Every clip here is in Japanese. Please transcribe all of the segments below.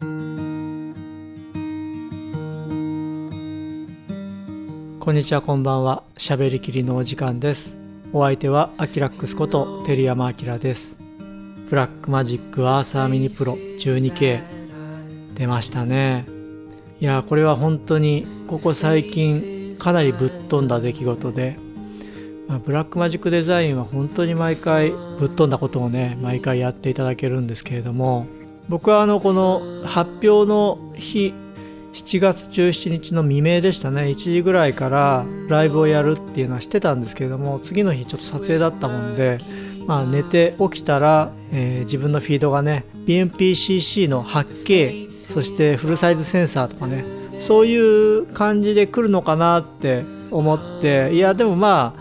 こんにちはこんばんは。しゃべりきりのお時間です。お相手はアキラックスこと照山明です。 Blackmagic URSA Mini Pro 12K 出ましたね。いやこれは本当にここ最近かなりぶっ飛んだ出来事で、まあ、 Blackmagic Design は本当に毎回ぶっ飛んだことをね毎回やっていただけるんですけれども僕はあのこの発表の日7月17日の未明でしたね。1時ぐらいからライブをやるっていうのは知ってたんですけれども次の日ちょっと撮影だったもんで、まあ、寝て起きたら、えー、自分のフィードがね BMPCC の 8K そしてフルサイズセンサーとかねそういう感じで来るのかなって思っていやでもまあ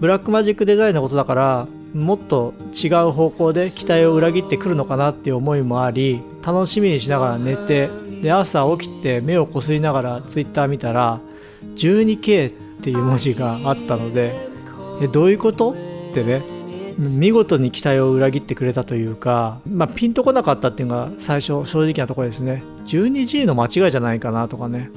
ブラックマジックデザインのことだからもっと違う方向で期待を裏切ってくるのかなっていう思いもあり楽しみにしながら寝てで朝起きて目をこすりながらツイッター見たら 12K っていう文字があったのでえどういうこと？ってね見事に期待を裏切ってくれたというか、まあ、ピンとこなかったっていうのが最初正直なところですね。12G の間違いじゃないかなとかね。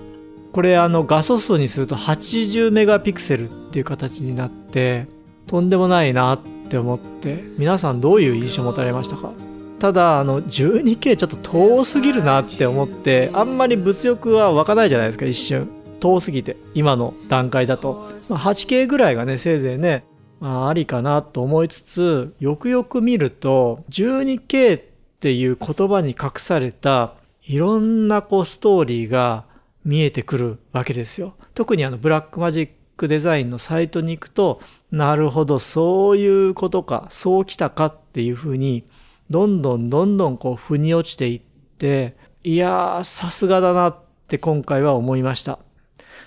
これあの画素数にすると80メガピクセルっていう形になってとんでもないなってって思って皆さんどういう印象持たれましたか？ただあの 12K ちょっと遠すぎるなって思ってあんまり物欲は湧かないじゃないですか一瞬。遠すぎて今の段階だと、ま、8K ぐらいがねせいぜいね、まあ、ありかなと思いつつよくよく見ると 12K っていう言葉に隠されたいろんなこうストーリーが見えてくるわけですよ。特にあのブラックマジックデザインのサイトに行くとなるほどそういうことかそうきたかっていうふうにどんどんどんどんこう腑に落ちていっていやーさすがだなって今回は思いました。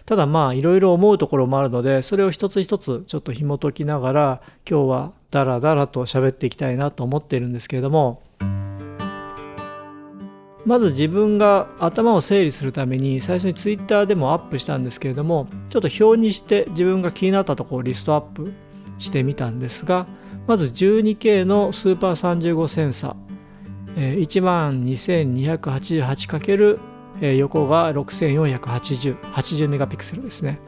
ただまあいろいろ思うところもあるのでそれを一つ一つちょっと紐解きながら今日はダラダラと喋っていきたいなと思っているんですけれどもまず自分が頭を整理するために最初にツイッターでもアップしたんですけれどもちょっと表にして自分が気になったところをリストアップしてみたんですがまず 12K のスーパー35センサー 12,288× 横が6480 80メガピクセルですね、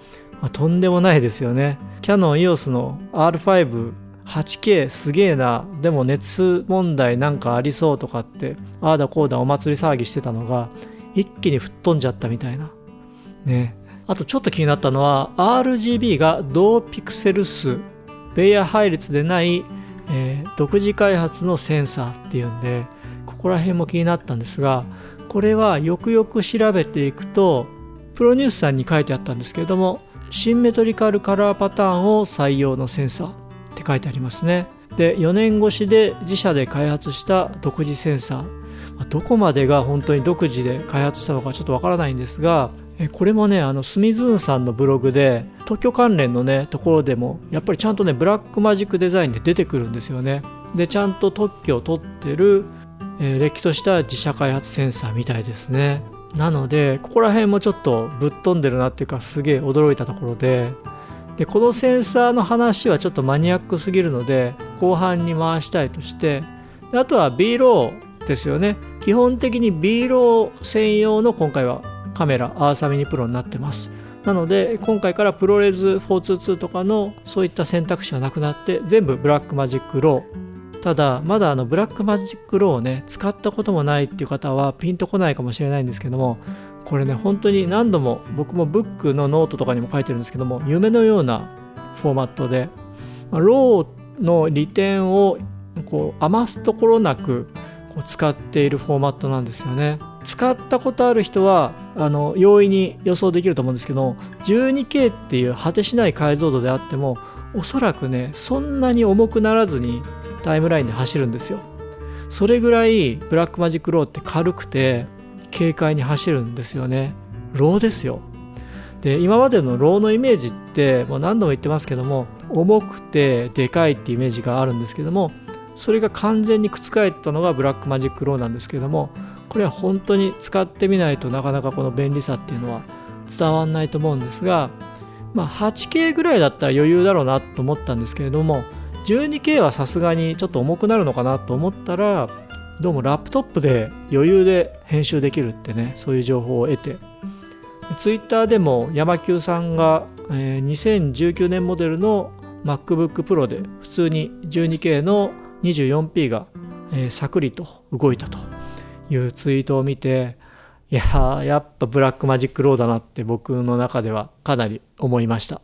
まあ、とんでもないですよね。キヤノン EOS の R5 8K すげえなでも熱問題なんかありそうとかってああだこうだお祭り騒ぎしてたのが一気に吹っ飛んじゃったみたいな。ね。あとちょっと気になったのは RGB が同ピクセル数ベイヤー配列でない、えー、独自開発のセンサーっていうんでここら辺も気になったんですがこれはよくよく調べていくとプロニュースさんに書いてあったんですけれどもシンメトリカルカラーパターンを採用のセンサー。書いてありますね。で4年越しで自社で開発した独自センサー。どこまでが本当に独自で開発したのかちょっとわからないんですがこれもねあのスミズーンさんのブログで特許関連のねところでもやっぱりちゃんとねブラックマジックデザインで出てくるんですよね。でちゃんと特許を取ってる、えー、れっきとした自社開発センサーみたいですね。なのでここら辺もちょっとぶっ飛んでるなっていうかすげえ驚いたところででこのセンサーの話はちょっとマニアックすぎるので後半に回したいとしてあとは B RAW ですよね。基本的に B ロー専用の今回はカメラ URSA Mini Pro になってます。なので今回から ProRes 422とかのそういった選択肢はなくなって全部 Blackmagic RAW ただまだあの Blackmagic RAW をね使ったこともないっていう方はピンとこないかもしれないんですけどもこれね本当に何度も僕もブックのノートとかにも書いてるんですけども夢のようなフォーマットでま RAW の利点をこう余すところなくこう使っているフォーマットなんですよね。使ったことある人はあの容易に予想できると思うんですけど 12K っていう果てしない解像度であってもおそらくねそんなに重くならずにタイムラインで走るんですよそれぐらい Blackmagic RAW って軽くて軽快に走るんですよね。RAW ですよ。で今までの RAW のイメージってもう何度も言ってますけども重くてでかいってイメージがあるんですけどもそれが完全に覆ったのが Blackmagic RAW なんですけどもこれは本当に使ってみないとなかなかこの便利さっていうのは伝わんないと思うんですが、まあ、8K ぐらいだったら余裕だろうなと思ったんですけれども 12K はさすがにちょっと重くなるのかなと思ったらどうもラップトップで余裕で編集できるってねそういう情報を得て。ツイッターでも山久さんが、えー、2019年モデルの MacBook Pro で普通に 12K の 24p が、えー、サクリと動いたというツイートを見ていやーやっぱ Blackmagic RAW だなって僕の中ではかなり思いました。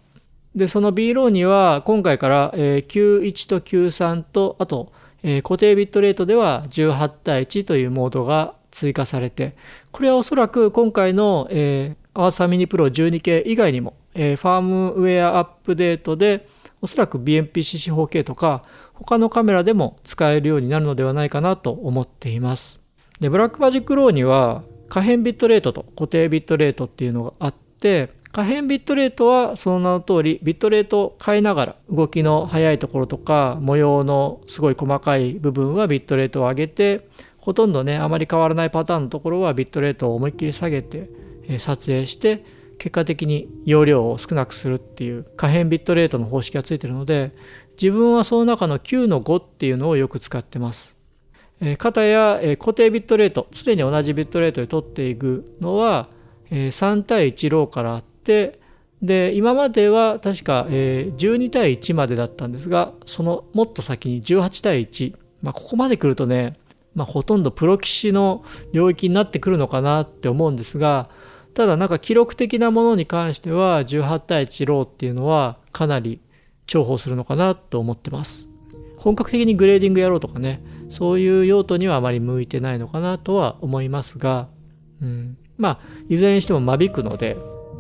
でその B ローには今回から、えー、 Q1と Q3とあと、え、固定ビットレートでは18対1というモードが追加されてこれはおそらく今回の、えー、 URSA Mini Pro 12K 以外にも、えー、ファームウェアアップデートでおそらく BMPCC4K とか他のカメラでも使えるようになるのではないかなと思っています。で、 Blackmagic RAW には可変ビットレートと固定ビットレートっていうのがあって、可変ビットレートはその名の通りビットレートを変えながら動きの速いところとか模様のすごい細かい部分はビットレートを上げてほとんどねあまり変わらないパターンのところはビットレートを思いっきり下げて撮影して結果的に容量を少なくするっていう可変ビットレートの方式がついてるので自分はその中の9の5っていうのをよく使ってます。えー、型や、固定ビットレート常に同じビットレートで取っていくのは、3対1ローからあっで今までは確か、えー、12対1までだったんですがそのもっと先に18対1、まあ、ここまで来るとね、まあ、ほとんどプロキシの領域になってくるのかなって思うんですがただなんか記録的なものに関しては18対1 RAW っていうのはかなり重宝するのかなと思ってます。本格的にグレーディングやろうとかねそういう用途にはあまり向いてないのかなとは思いますが、うん、まあいずれにしても間引くので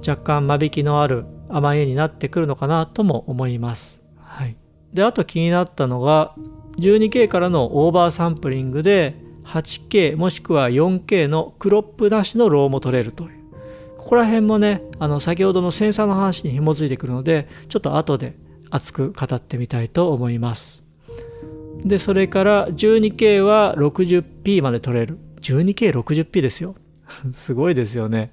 若干間引きのある甘い絵になってくるのかなとも思います。はい、であと気になったのが 12K からのオーバーサンプリングで 8K もしくは 4K のクロップなしのローも取れるという。ここら辺もねあの先ほどのセンサーの話に紐づいてくるのでちょっと後で熱く語ってみたいと思います。でそれから 12K は 60p まで撮れる。12K60p ですよ。すごいですよね。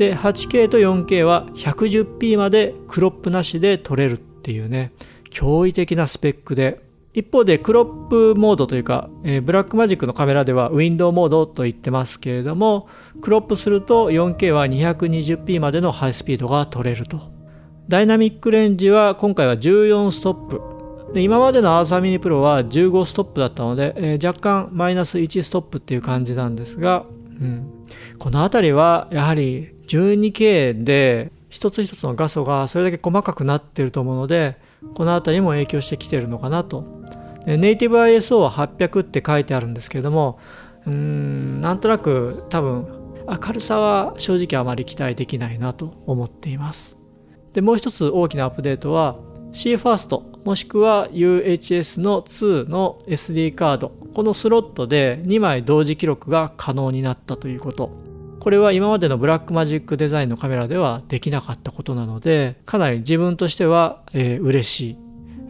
で 8K と 4K は 110p までクロップなしで撮れるっていうね驚異的なスペックで。一方でクロップモードというか、えー、ブラックマジックのカメラではウィンドウモードと言ってますけれどもクロップすると 4K は 220p までのハイスピードが取れると。ダイナミックレンジは今回は14ストップ。で今までの URSA Mini Pro は15ストップだったので、えー、若干マイナス1ストップっていう感じなんですが、うん、この辺りはやはり 12K で一つ一つの画素がそれだけ細かくなってると思うのでこの辺りも影響してきてるのかなと。ネイティブ ISO は800って書いてあるんですけれどもうーんなんとなく多分明るさは正直あまり期待できないなと思っています。でもう一つ大きなアップデートは CFIRST もしくは UHS の2の SD カード。このスロットで2枚同時記録が可能になったということ。これは今までのブラックマジックデザインのカメラではできなかったことなのでかなり自分としては、えー、嬉しい、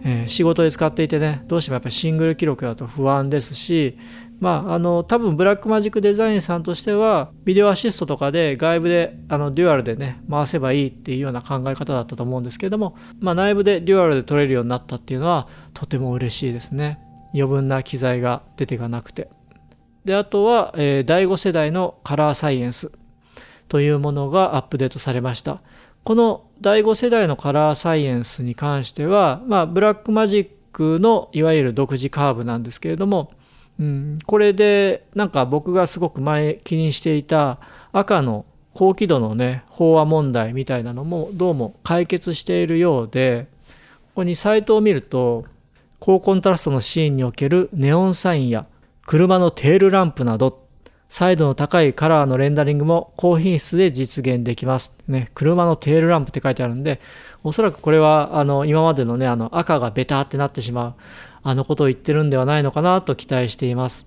えー、仕事で使っていてねどうしてもやっぱりシングル記録だと不安ですしまあ、あの多分ブラックマジックデザインさんとしてはビデオアシストとかで外部であのデュアルでね回せばいいっていうような考え方だったと思うんですけれども、まあ、内部でデュアルで撮れるようになったっていうのはとても嬉しいですね。余分な機材が出てがなくて。であとは、えー、第5世代のカラーサイエンスというものがアップデートされました。この第5世代のカラーサイエンスに関しては、まあ、ブラックマジックのいわゆる独自カーブなんですけれどもうん、これでなんか僕がすごく前気にしていた赤の高輝度のね飽和問題みたいなのもどうも解決しているようでここにサイトを見ると高コントラストのシーンにおけるネオンサインや車のテールランプなど彩度の高いカラーのレンダリングも高品質で実現できます。ね、車のテールランプって書いてあるんで、おそらくこれはあの今までのね、あの赤がベターってなってしまう、あのことを言ってるんではないのかなと期待しています。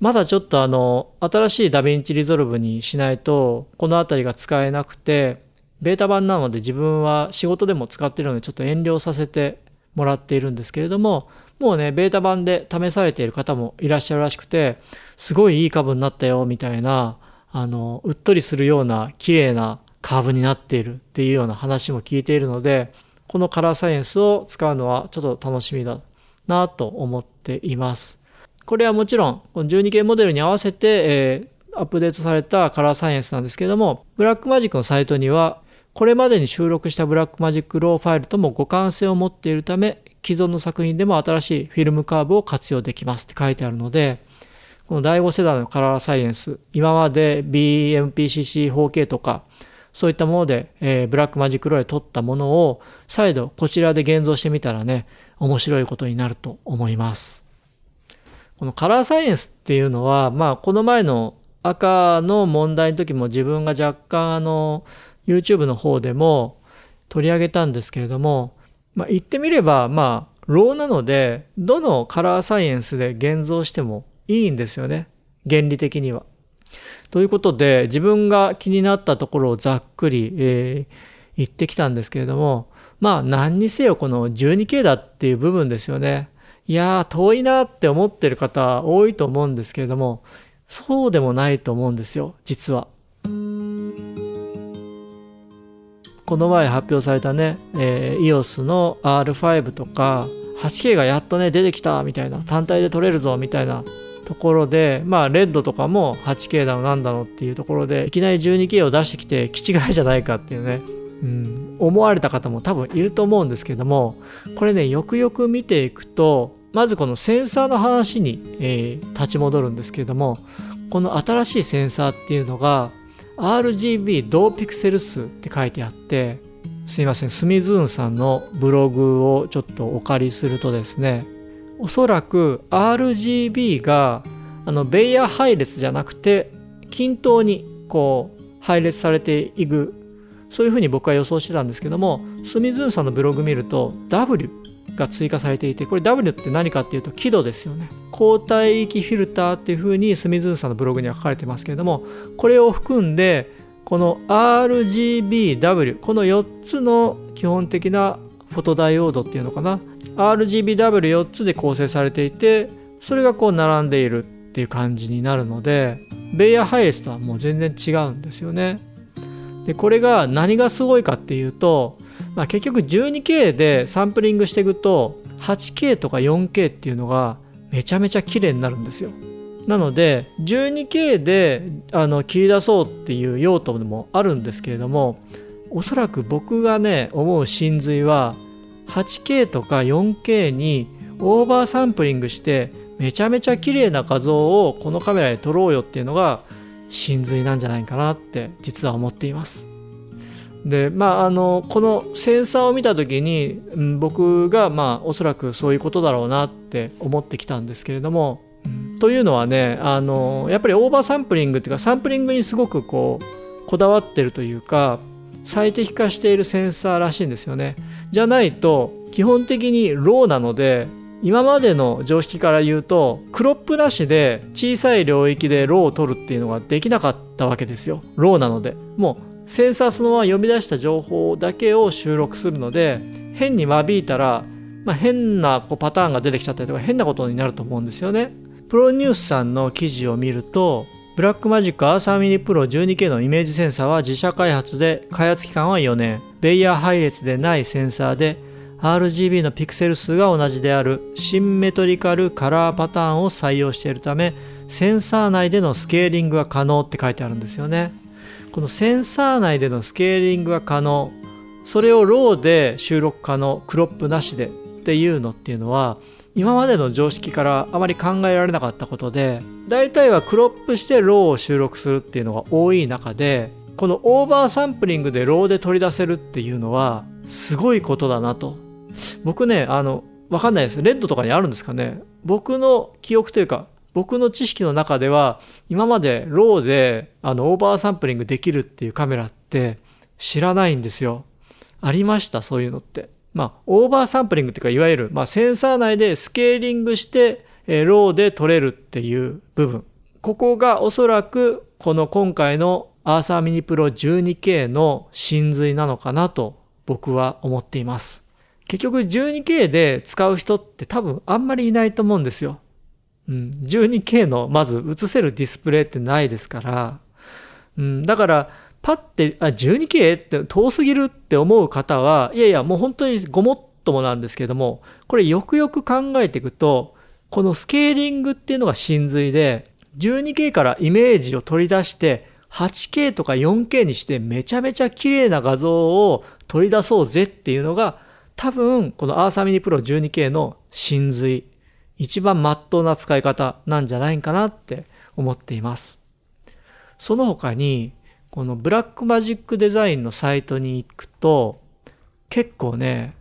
まだちょっとあの、新しい DaVinci Resolve にしないと、この辺りが使えなくて、ベータ版なので自分は仕事でも使ってるのでちょっと遠慮させてもらっているんですけれども、もうね、ベータ版で試されている方もいらっしゃるらしくて、すごいいいカーブになったよ、みたいな、あの、うっとりするような綺麗なカーブになっているっていうような話も聞いているので、このカラーサイエンスを使うのはちょっと楽しみだなと思っています。これはもちろん、この 12K モデルに合わせて、えー、アップデートされたカラーサイエンスなんですけども、ブラックマジックのサイトには、これまでに収録した Blackmagic RAW ファイルとも互換性を持っているため、既存の作品でも新しいフィルムカーブを活用できますって書いてあるので、この第5世代のカラーサイエンス、今まで BMPCC4K とか、そういったもので、えー、 Blackmagic RAW で撮ったものを再度こちらで現像してみたらね、面白いことになると思います。このカラーサイエンスっていうのは、まあこの前の赤の問題の時も自分が若干あの YouTube の方でも取り上げたんですけれども、まあ、言ってみればまあ RAW なのでどのカラーサイエンスで現像してもいいんですよね原理的には。ということで自分が気になったところをざっくり、えー、言ってきたんですけれどもまあ何にせよこの 12K だっていう部分ですよね。いやー遠いなって思ってる方多いと思うんですけれどもそうでもないと思うんですよ実は。この前発表されたね、えー、EOS の R5 とか 8K がやっとね出てきたみたいな単体で撮れるぞみたいなところでまあレッドとかも 8K だのなんだのっていうところでいきなり 12K を出してきて気違いじゃないかっていうね、うん、思われた方も多分いると思うんですけどもこれねよくよく見ていくとまずこのセンサーの話に、えー、立ち戻るんですけれどもこの新しいセンサーっていうのが RGB 同ピクセル数って書いてあってすいませんスミズーンさんのブログをちょっとお借りするとですねおそらく RGB があのベイヤー配列じゃなくて均等にこう配列されていくそういうふうに僕は予想してたんですけどもスミズーンさんのブログ見ると W が追加されていてこれ W って何かっていうと輝度ですよね交代域フィルターっていうふうにスミズンさんのブログには書かれてますけれどもこれを含んでこの RGBW この4つの基本的なフォトダイオードっていうのかな？RGBW4 つで構成されていてそれがこう並んでいるっていう感じになるのでベイヤーハイレスとはもう全然違うんですよね。でこれが何がすごいかっていうと、まあ、結局 12K でサンプリングしていくと 8K とか 4K っていうのがめちゃめちゃ綺麗になるんですよ。なので 12K であの切り出そうっていう用途もあるんですけれどもおそらく僕がね思う真髄は 8K とか 4K にオーバーサンプリングしてめちゃめちゃ綺麗な画像をこのカメラで撮ろうよっていうのが真髄なんじゃないかなって実は思っています。でまああのこのセンサーを見た時に、うん、僕がまあおそらくそういうことだろうなって思ってきたんですけれども、というのはねあのやっぱりオーバーサンプリングっていうかサンプリングにすごくこうこだわってるというか最適化しているセンサーらしいんですよね。じゃないと基本的に RAW なので今までの常識から言うとクロップなしで小さい領域で RAW を撮るっていうのができなかったわけですよ。 RAW なので。もうセンサーそのまま読み出した情報だけを収録するので変に間引いたら、まあ、変なこうパターンが出てきちゃったりとか変なことになると思うんですよね。 PRONEWS さんの記事を見るとブラックマジックアーサーミニプロ 12K のイメージセンサーは自社開発で開発期間は4年。ベイヤー配列でないセンサーで RGB のピクセル数が同じであるシンメトリカルカラーパターンを採用しているためセンサー内でのスケーリングが可能って書いてあるんですよね。このセンサー内でのスケーリングが可能それを RAW で収録可能クロップなしでっていうのっていうのは今までの常識からあまり考えられなかったことで大体はクロップして RAW を収録するっていうのが多い中でこのオーバーサンプリングで RAW で取り出せるっていうのはすごいことだなと。僕ね、あの、わかんないです。 RED とかにあるんですかね。僕の記憶というか、僕の知識の中では、今まで RAW で、あの、オーバーサンプリングできるっていうカメラって知らないんですよ。ありました、そういうのって。まあ、オーバーサンプリングっていうか、いわゆる、まあ、センサー内でスケーリングして、えー、 RAW で撮れるっていう部分。ここがおそらく、この今回のアーサーミニプロ 12K の真髄なのかなと僕は思っています。結局 12K で使う人って多分あんまりいないと思うんですよ。うん、12K のまず映せるディスプレイってないですから、うん、だからパッて、あ、12K って遠すぎるって思う方は、いやいや、もう本当にごもっともなんですけども、これよくよく考えていくと、このスケーリングっていうのが真髄で、12K からイメージを取り出して 8K とか 4K にしてめちゃめちゃ綺麗な画像を取り出そうぜっていうのが多分このアーサーミニプロ 12K の真髄、一番真っ当な使い方なんじゃないかなって思っています。その他にこのブラックマジックデザインのサイトに行くと結構ね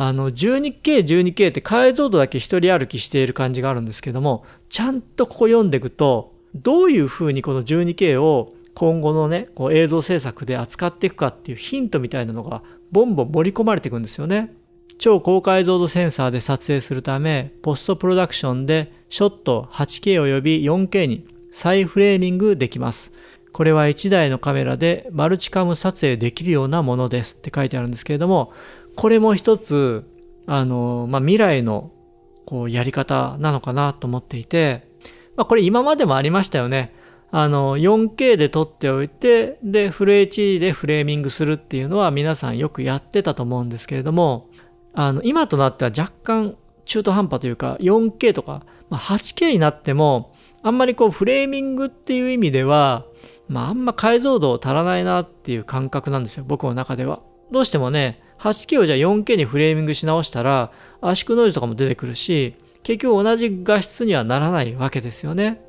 あの 12K、12K って解像度だけ一人歩きしている感じがあるんですけども、ちゃんとここ読んでいくと、どういうふうにこの 12K を今後のね、こう映像制作で扱っていくかっていうヒントみたいなのがボンボン盛り込まれていくんですよね。超高解像度センサーで撮影するため、ポストプロダクションでショット 8K 及び 4K に再フレーミングできます。これは1台のカメラでマルチカム撮影できるようなものですって書いてあるんですけれども、これも一つ、あの、まあ、未来のこうやり方なのかなと思っていて、まあ、これ今までもありましたよね。あの、4K で撮っておいて、で、フル HD でフレーミングするっていうのは皆さんよくやってたと思うんですけれども、あの、今となっては若干中途半端というか、4K とか、まあ、8K になっても、あんまりこうフレーミングっていう意味では、まああんま解像度足らないなっていう感覚なんですよ、僕の中では。どうしてもね、8K をじゃあ 4K にフレーミングし直したら圧縮ノイズとかも出てくるし結局同じ画質にはならないわけですよね。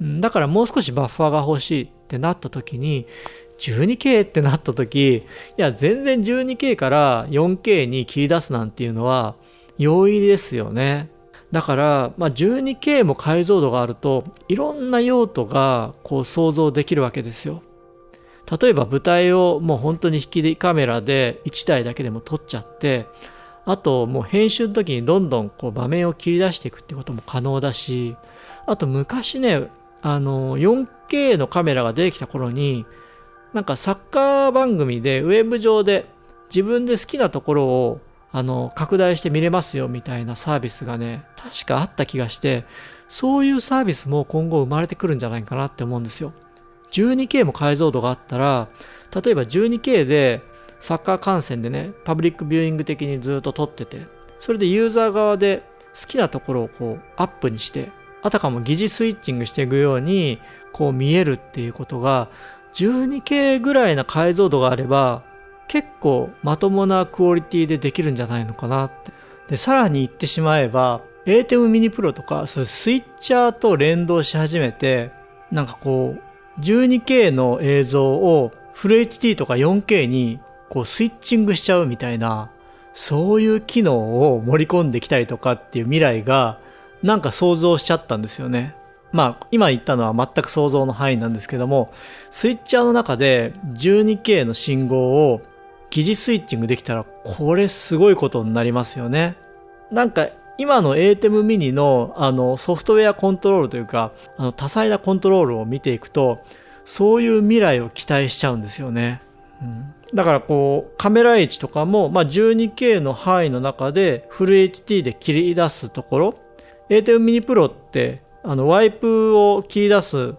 だからもう少しバッファーが欲しいってなった時に 12K ってなった時いや全然 12K から 4K に切り出すなんていうのは容易ですよね。だから、まあ、12K も解像度があるといろんな用途がこう想像できるわけですよ。例えば舞台をもう本当に引きカメラで1台だけでも撮っちゃってあともう編集の時にどんどんこう場面を切り出していくってことも可能だしあと昔ねあの 4K のカメラが出てきた頃になんかサッカー番組でウェブ上で自分で好きなところをあの拡大して見れますよみたいなサービスがね確かあった気がしてそういうサービスも今後生まれてくるんじゃないかなって思うんですよ。12K も解像度があったら例えば 12K でサッカー観戦でねパブリックビューイング的にずっと撮っててそれでユーザー側で好きなところをこうアップにしてあたかも疑似スイッチングしていくようにこう見えるっていうことが 12K ぐらいな解像度があれば結構まともなクオリティでできるんじゃないのかなって。で、さらに言ってしまえば ATEM mini Pro とかそういうスイッチャーと連動し始めてなんかこう 12K の映像をフル HD とか 4K にこうスイッチングしちゃうみたいな、そういう機能を盛り込んできたりとかっていう未来がなんか想像しちゃったんですよね。まあ今言ったのは全く想像の範囲なんですけども、スイッチャーの中で 12K の信号を疑似スイッチングできたらこれすごいことになりますよね。なんか今の ATEM mini のあのソフトウェアコントロールというかあの多彩なコントロールを見ていくとそういう未来を期待しちゃうんですよね。うん、だからこうカメラ位置とかも、まあ、12K の範囲の中でフル HD で切り出すところ ATEM mini Pro ってあのワイプを切り出す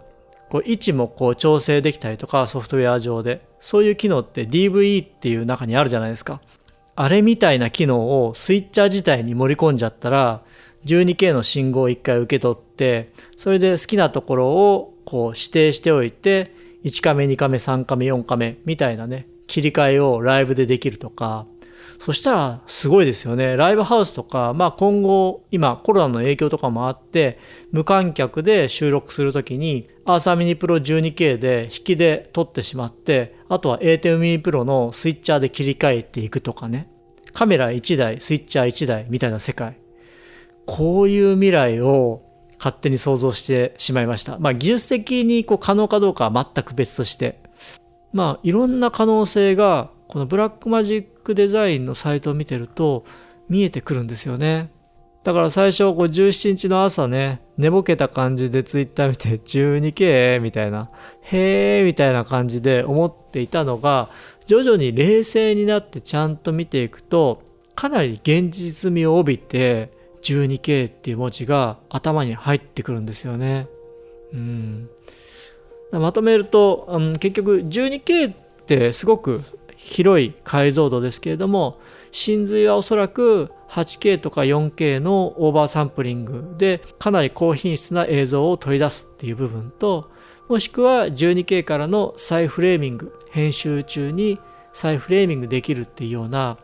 こう位置もこう調整できたりとかソフトウェア上でそういう機能って DVE っていう中にあるじゃないですか。あれみたいな機能をスイッチャー自体に盛り込んじゃったら 12K の信号を1回受け取ってそれで好きなところをこう指定しておいて1カメ2カメ3カメ4カメみたいなね切り替えをライブでできるとかそしたらすごいですよね。ライブハウスとか、まあ今後、今コロナの影響とかもあって、無観客で収録するときに、アーサーミニプロ 12K で引きで撮ってしまって、あとは A10 ミニプロのスイッチャーで切り替えていくとかね。カメラ1台、スイッチャー1台みたいな世界。こういう未来を勝手に想像してしまいました。まあ技術的にこう可能かどうかは全く別として。まあいろんな可能性がこのブラックマジックデザインのサイトを見てると見えてくるんですよね。だから最初こう17日の朝ね、寝ぼけた感じでツイッター見て 12K みたいな、へー？みたいな感じで思っていたのが、徐々に冷静になってちゃんと見ていくと、かなり現実味を帯びて 12K っていう文字が頭に入ってくるんですよね。うん。まとめると、うん、結局 12K ってすごく広い解像度ですけれども真髄はおそらく 8K とか 4K のオーバーサンプリングでかなり高品質な映像を取り出すっていう部分ともしくは 12K からの再フレーミング編集中に再フレーミングできるっていうような、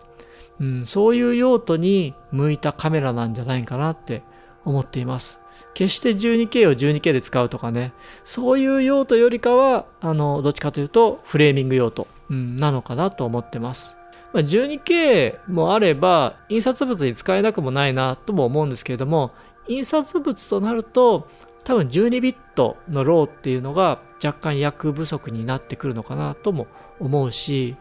うん、そういう用途に向いたカメラなんじゃないかなって思っています。決して 12K を 12K で使うとかね、そういう用途よりかは、あの、どっちかというとフレーミング用途、うん、なのかなと思ってます。ま、12K もあれば、印刷物に使えなくもないなとも思うんですけれども、印刷物となると、多分12ビットのローっていうのが若干役不足になってくるのかなとも思うし、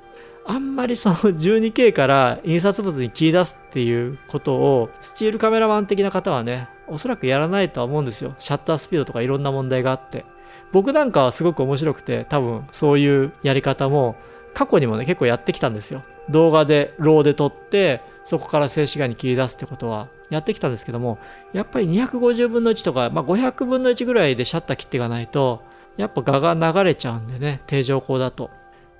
あんまりその 12K から印刷物に切り出すっていうことをスチールカメラマン的な方はね、おそらくやらないとは思うんですよ。シャッタースピードとかいろんな問題があって。僕なんかはすごく面白くて、多分そういうやり方も過去にもね、結構やってきたんですよ。動画でローで撮って、そこから静止画に切り出すってことはやってきたんですけども、やっぱり250分の1とか、まあ、500分の1ぐらいでシャッター切っていかないと、やっぱ画が流れちゃうんでね、定常光だと。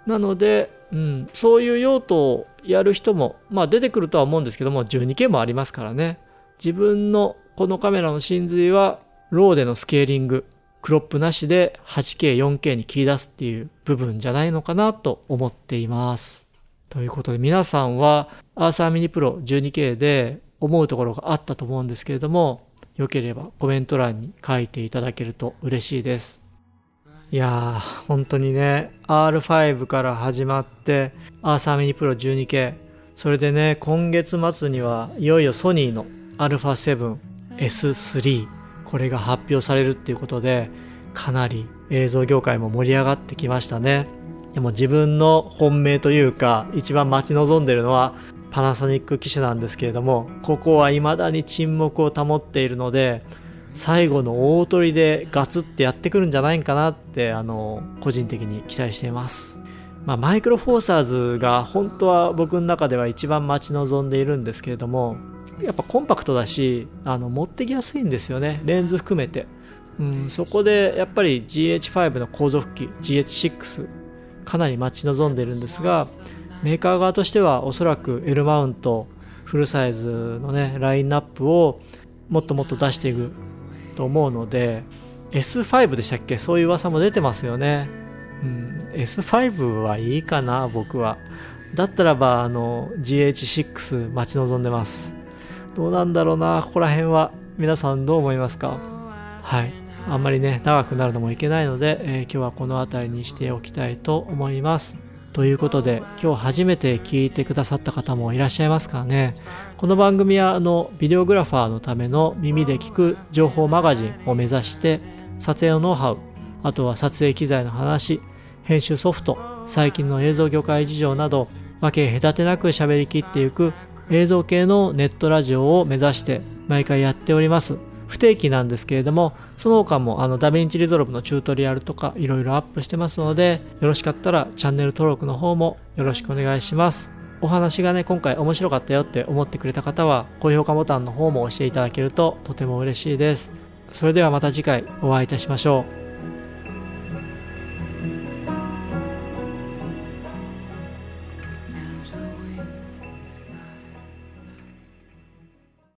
なので、うん、そういう用途をやる人も、まあ出てくるとは思うんですけども、12K もありますからね。自分のこのカメラの真髄は、ローでのスケーリング、クロップなしで 8K、4K に切り出すっていう部分じゃないのかなと思っています。ということで皆さんはアーサーミニプロ 12K で思うところがあったと思うんですけれども、よければコメント欄に書いていただけると嬉しいです。いやー、本当にね、R5 から始まって、アーサーミニプロ 12K、それでね、今月末にはいよいよソニーの α7S3、これが発表されるっていうことで、かなり映像業界も盛り上がってきましたね。でも自分の本命というか、一番待ち望んでるのはパナソニック機種なんですけれども、ここは未だに沈黙を保っているので、最後の大取りでガツってやってくるんじゃないかなってあの個人的に期待しています。まあ、マイクロフォーサーズが本当は僕の中では一番待ち望んでいるんですけれどもやっぱコンパクトだしあの持ってきやすいんですよねレンズ含めて、うん、そこでやっぱり GH5 の後続機 GH6 かなり待ち望んでいるんですがメーカー側としてはおそらく L マウントフルサイズのねラインナップをもっともっと出していくと思うので S5 でしたっけ？そういう噂も出てますよね。うん、S5 はいいかな僕は。だったらばあの GH6 待ち望んでます。どうなんだろうなここら辺は。皆さんどう思いますか？はい。あんまりね長くなるのもいけないので、えー、今日はこの辺りにしておきたいと思います。ということで今日初めて聞いてくださった方もいらっしゃいますかね。この番組はあのビデオグラファーのための耳で聞く情報マガジンを目指して撮影のノウハウあとは撮影機材の話編集ソフト最近の映像業界事情など分け隔てなく喋りきっていく映像系のネットラジオを目指して毎回やっております。不定期なんですけれどもその他もあの DaVinci Resolve のチュートリアルとかいろいろアップしてますのでよろしかったらチャンネル登録の方もよろしくお願いします。お話がね今回面白かったよって思ってくれた方は高評価ボタンの方も押していただけるととても嬉しいです。それではまた次回お会いいたしましょう。